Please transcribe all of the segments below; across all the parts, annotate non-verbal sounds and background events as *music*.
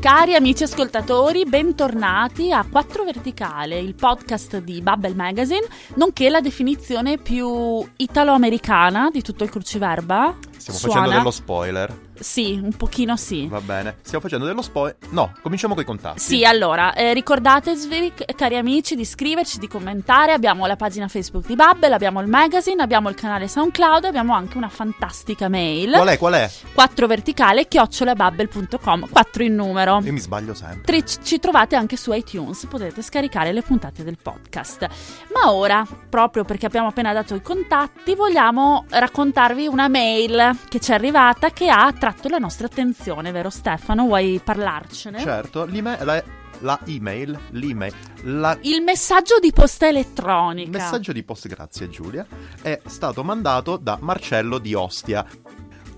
Cari amici ascoltatori, bentornati a Quattro Verticale, il podcast di Bubble Magazine, nonché la definizione più italo-americana di tutto il cruciverba. Stiamo Suona? facendo dello spoiler. Sì, un pochino sì. Va bene. Stiamo facendo dello spoiler. No, cominciamo con i contatti. Sì, allora, eh, ricordatevi, cari amici, di iscriverci, di commentare. Abbiamo la pagina Facebook di Bubble, abbiamo il magazine, abbiamo il canale SoundCloud, abbiamo anche una fantastica mail. Qual è? Qual è? 4 verticale chiocciolabubble.com, 4 in numero. Io mi sbaglio sempre. Tri- Ci trovate anche su iTunes, potete scaricare le puntate del podcast. Ma ora, proprio perché abbiamo appena dato i contatti, vogliamo raccontarvi una mail che ci è arrivata che ha attratto la nostra attenzione, vero Stefano? Vuoi parlarcene? Certo, l'email, la, la email, l'email, la- Il messaggio di posta il elettronica. messaggio di post, grazie Giulia, è stato mandato da Marcello di Ostia.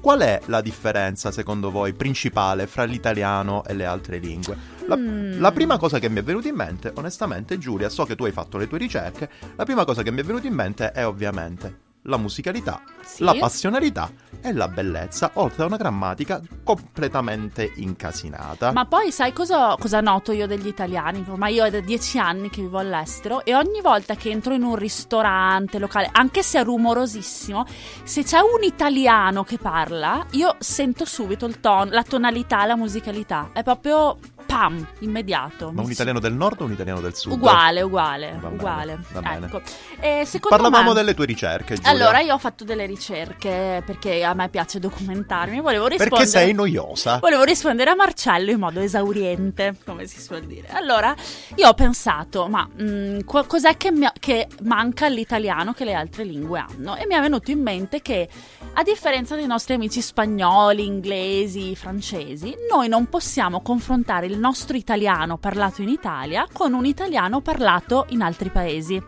Qual è la differenza, secondo voi, principale fra l'italiano e le altre lingue? La, Mm. la prima cosa che mi è venuta in mente, onestamente, Giulia, so che tu hai fatto le tue ricerche, la prima cosa che mi è venuta in mente è ovviamente la musicalità, Sì. la passionalità e la bellezza, oltre a una grammatica completamente incasinata. Ma poi sai cosa, cosa noto io degli italiani? Ormai io è da dieci anni che vivo all'estero e ogni volta che entro in un ristorante locale, anche se è rumorosissimo, se c'è un italiano che parla, io sento subito il tono, la tonalità, la musicalità. È proprio pam, immediato. Ma un italiano del nord o un italiano del sud? Uguale, uguale, Va uguale. va bene. Ecco. E secondo Parlavamo me... delle tue ricerche, Giulia. Allora, io ho fatto delle ricerche perché a me piace documentarmi. Volevo rispondere. Perché sei noiosa. Volevo rispondere a Marcello in modo esauriente, come si suol dire. Allora, io ho pensato, ma mm, qu- cos'è che, mi- che manca all'italiano che le altre lingue hanno? E mi è venuto in mente che, a differenza dei nostri amici spagnoli, inglesi, francesi, noi non possiamo confrontare il nostro italiano parlato in Italia con un italiano parlato in altri paesi.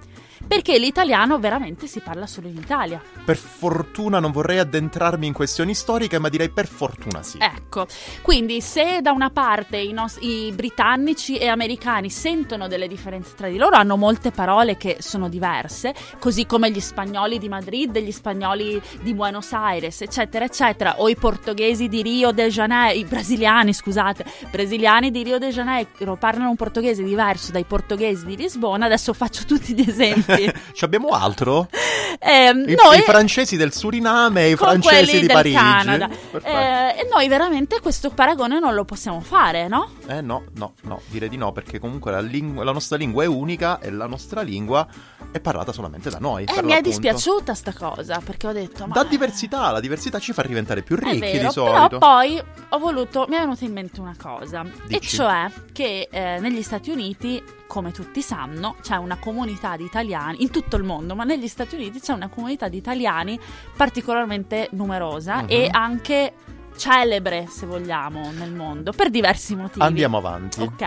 Perché l'italiano veramente si parla solo in Italia. Per fortuna non vorrei addentrarmi in questioni storiche, ma direi per fortuna sì. Ecco, quindi se da una parte i, nos- i britannici e americani sentono delle differenze tra di loro, hanno molte parole che sono diverse, così come gli spagnoli di Madrid, gli spagnoli di Buenos Aires, eccetera, eccetera, o i portoghesi di Rio de Janeiro, i brasiliani, scusate, brasiliani di Rio de Janeiro parlano un portoghese diverso dai portoghesi di Lisbona, adesso faccio tutti gli esempi. Ci abbiamo altro? Ehm, I, noi- i francesi del Suriname e i francesi di Parigi. Canada. Eh, e noi veramente questo paragone non lo possiamo fare, no? Eh no, no, no, direi di no, perché comunque la, lingua- la nostra lingua è unica e la nostra lingua è parlata solamente da noi. E Eh, mi è dispiaciuta sta cosa, perché ho detto... Ma Da diversità, la diversità ci fa diventare più ricchi vero, di solito. però poi ho voluto, mi è venuta in mente una cosa, e Dici. cioè che eh, negli Stati Uniti, come tutti sanno, c'è una comunità di italiani, in tutto il mondo, ma negli Stati Uniti c'è una comunità di italiani particolarmente numerosa Mhm. e anche celebre, se vogliamo, nel mondo, per diversi motivi. Andiamo avanti. Ok.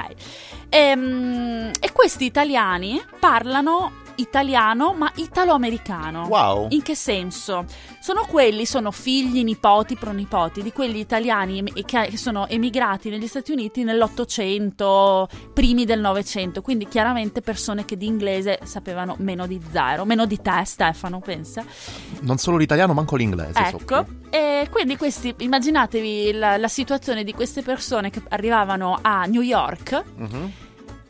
Ehm, e questi italiani parlano italiano ma italo-americano. Wow. In che senso? Sono quelli, sono figli, nipoti, pronipoti di quelli italiani che sono emigrati negli Stati Uniti nell'Ottocento, primi del Novecento, quindi chiaramente persone che di inglese sapevano meno di zero, meno di te Stefano, pensa. Non solo l'italiano, manco l'inglese. so Ecco, qui. e quindi questi, immaginatevi la, la situazione di queste persone che arrivavano a New York, Mhm.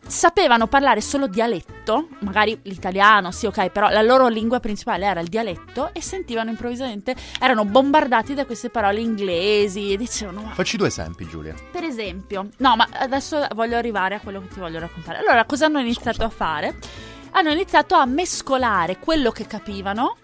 Sapevano parlare solo dialetto, magari l'italiano, sì, ok, però la loro lingua principale era il dialetto e sentivano improvvisamente, erano bombardati da queste parole inglesi e dicevano, ma Facci due esempi, Giulia. per esempio, no, ma adesso voglio arrivare a quello che ti voglio raccontare. Allora, cosa hanno iniziato a fare? Hanno iniziato a mescolare quello che capivano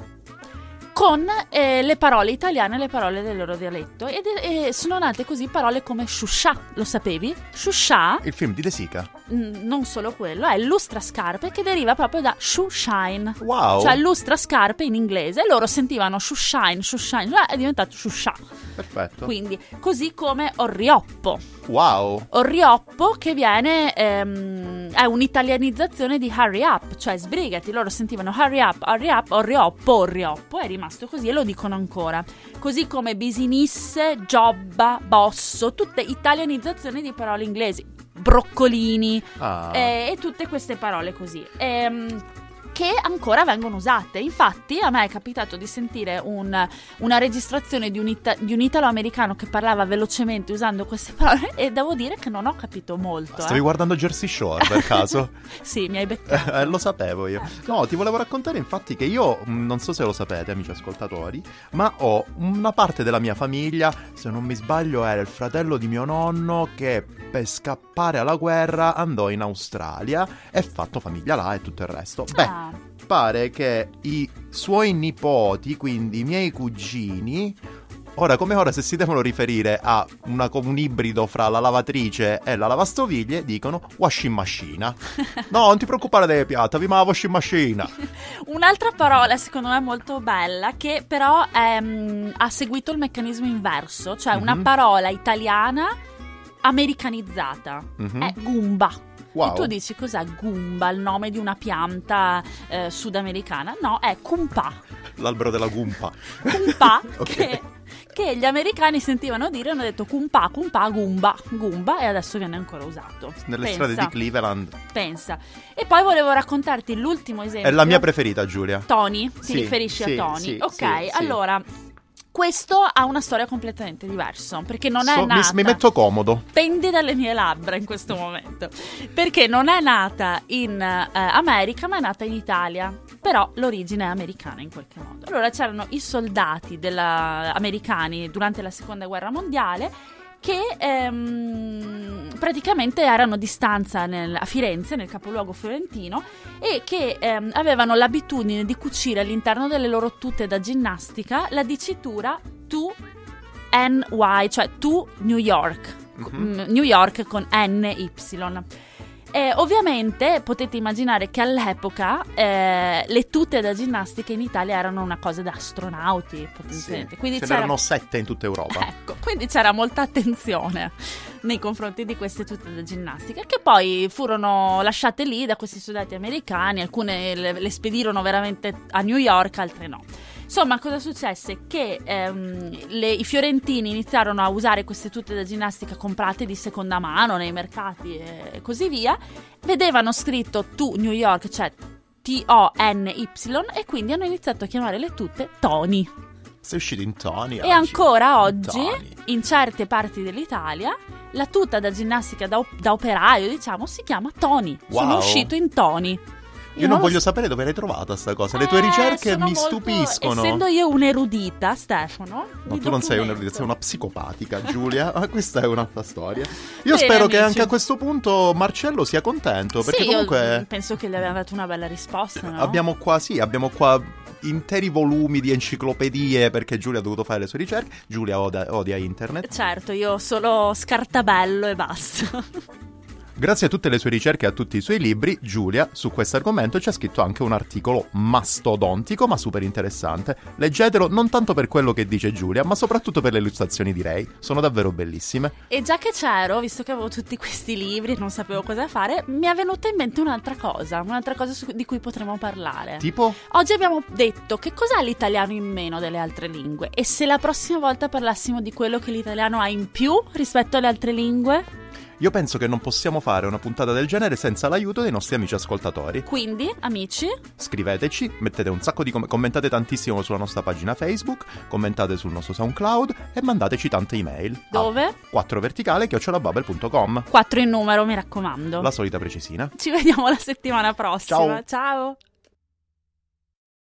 con eh, le parole italiane e le parole del loro dialetto ed, e sono nate così parole come shusha, lo sapevi? Shusha, Il film di De Sica. Non solo quello, è lustrascarpe che deriva proprio da shoe shine. Wow. Cioè lustrascarpe in inglese e loro sentivano shoe shine, shoe shine, cioè è diventato shusha. Perfetto. Quindi, così come orrioppo. Wow. Orrioppo che viene ehm, è un'italianizzazione di hurry up, cioè sbrigati. Loro sentivano hurry up, hurry up, orrioppo, orrioppo. È rimasto così e lo dicono ancora. Così come business, giobba, bosso, tutte italianizzazioni di parole inglesi. Broccolini Ah. eh, e tutte queste parole così. Ehm, che ancora vengono usate. Infatti, a me è capitato di sentire un- una registrazione di un, ita- di un italo-americano che parlava velocemente usando queste parole e devo dire che non ho capito molto. Stavi eh. guardando Jersey Shore per caso? *laughs* Sì, mi hai beccato. *laughs* Eh, lo sapevo io. No, ti volevo raccontare infatti che io, mh, non so se lo sapete amici ascoltatori, ma ho una parte della mia famiglia, se non mi sbaglio era il fratello di mio nonno che per scappare alla guerra andò in Australia e fatto famiglia là e tutto il resto. Beh, Ah, pare che i suoi nipoti, quindi i miei cugini, ora come ora se si devono riferire a una- un ibrido fra la lavatrice e la lavastoviglie, dicono washing machine. No, non ti preoccupare delle piatte, vi la washing machine. *laughs* Un'altra parola secondo me molto bella che però ehm, ha seguito il meccanismo inverso, cioè una Mhm. parola italiana americanizzata. Mhm. È Goomba. Wow. E tu dici cos'è Goomba, il nome di una pianta eh, sudamericana? No, è Kumpa. L'albero della gumpa. Kumpa *laughs* Ok. che, che gli americani sentivano dire hanno detto Kumpa, Kumpa, Goomba, Goomba e adesso viene ancora usato. Nelle pensa, strade di Cleveland. Pensa. E poi volevo raccontarti l'ultimo esempio. È la mia preferita, Giulia. Tony, ti Sì, riferisci sì, a Tony? sì, ok, allora questo ha una storia completamente diversa perché non è So- mi, nata. mi metto comodo. Pendi dalle mie labbra in questo momento perché non è nata in eh, America ma è nata in Italia però l'origine è americana in qualche modo allora c'erano i soldati della- americani durante la seconda guerra mondiale che ehm, praticamente erano di stanza nel- a Firenze, nel capoluogo fiorentino, e che ehm, avevano l'abitudine di cucire all'interno delle loro tute da ginnastica la dicitura to NY, cioè to New York. Mhm. Mm, New York con NY. E ovviamente potete immaginare che all'epoca eh, le tute da ginnastica in Italia erano una cosa da astronauti potenzialmente. Sì. Quindi Ce n'erano sette in tutta Europa. *laughs* Ecco, quindi c'era molta attenzione nei confronti di queste tute da ginnastica che poi furono lasciate lì da questi soldati americani, alcune le, le spedirono veramente a New York, altre no. Insomma, cosa successe? Che ehm, le- i fiorentini iniziarono a usare queste tute da ginnastica comprate di seconda mano nei mercati e così via. Vedevano scritto to New York, cioè T-O-N-Y, e quindi hanno iniziato a chiamare le tute Tony. Sei uscito in Tony E ancora oggi, Tony. in certe parti dell'Italia, la tuta da ginnastica da, da operaio, diciamo, si chiama Tony. Sono Wow. uscito in Tony. Io non lo voglio so- sapere dove l'hai trovata sta cosa. Le tue Eh, ricerche mi molto- stupiscono. Essendo io un'erudita, Stefano. No, tu non sei una, sei una psicopatica, Giulia. Ma *laughs* questa è un'altra storia. Io Bene, spero che amici. anche a questo punto Marcello sia contento. Perché sì, io comunque penso che le abbiamo dato una bella risposta. no? abbiamo qua, sì, abbiamo qua interi volumi di enciclopedie perché Giulia ha dovuto fare le sue ricerche. Giulia odia, odia internet. Certo, io solo scartabello e basta. *laughs* Grazie a tutte le sue ricerche e a tutti i suoi libri, Giulia su questo argomento ci ha scritto anche un articolo mastodontico ma super interessante. Leggetelo non tanto per quello che dice Giulia, ma soprattutto per le illustrazioni direi. Sono davvero bellissime. E già che c'ero, visto che avevo tutti questi libri e non sapevo cosa fare, mi è venuta in mente un'altra cosa, un'altra cosa su- di cui potremmo parlare. Tipo Oggi abbiamo detto che cos'ha l'italiano in meno delle altre lingue e se la prossima volta parlassimo di quello che l'italiano ha in più rispetto alle altre lingue? Io penso che non possiamo fare una puntata del genere senza l'aiuto dei nostri amici ascoltatori. Quindi, amici, Scriveteci, mettete un sacco di com- commentate tantissimo sulla nostra pagina Facebook, commentate sul nostro SoundCloud e mandateci tante email. dove? 4 verticale chiocciolabubble.com. 4 in numero, mi raccomando. La solita precisina. Ci vediamo la settimana prossima. Ciao. Ciao.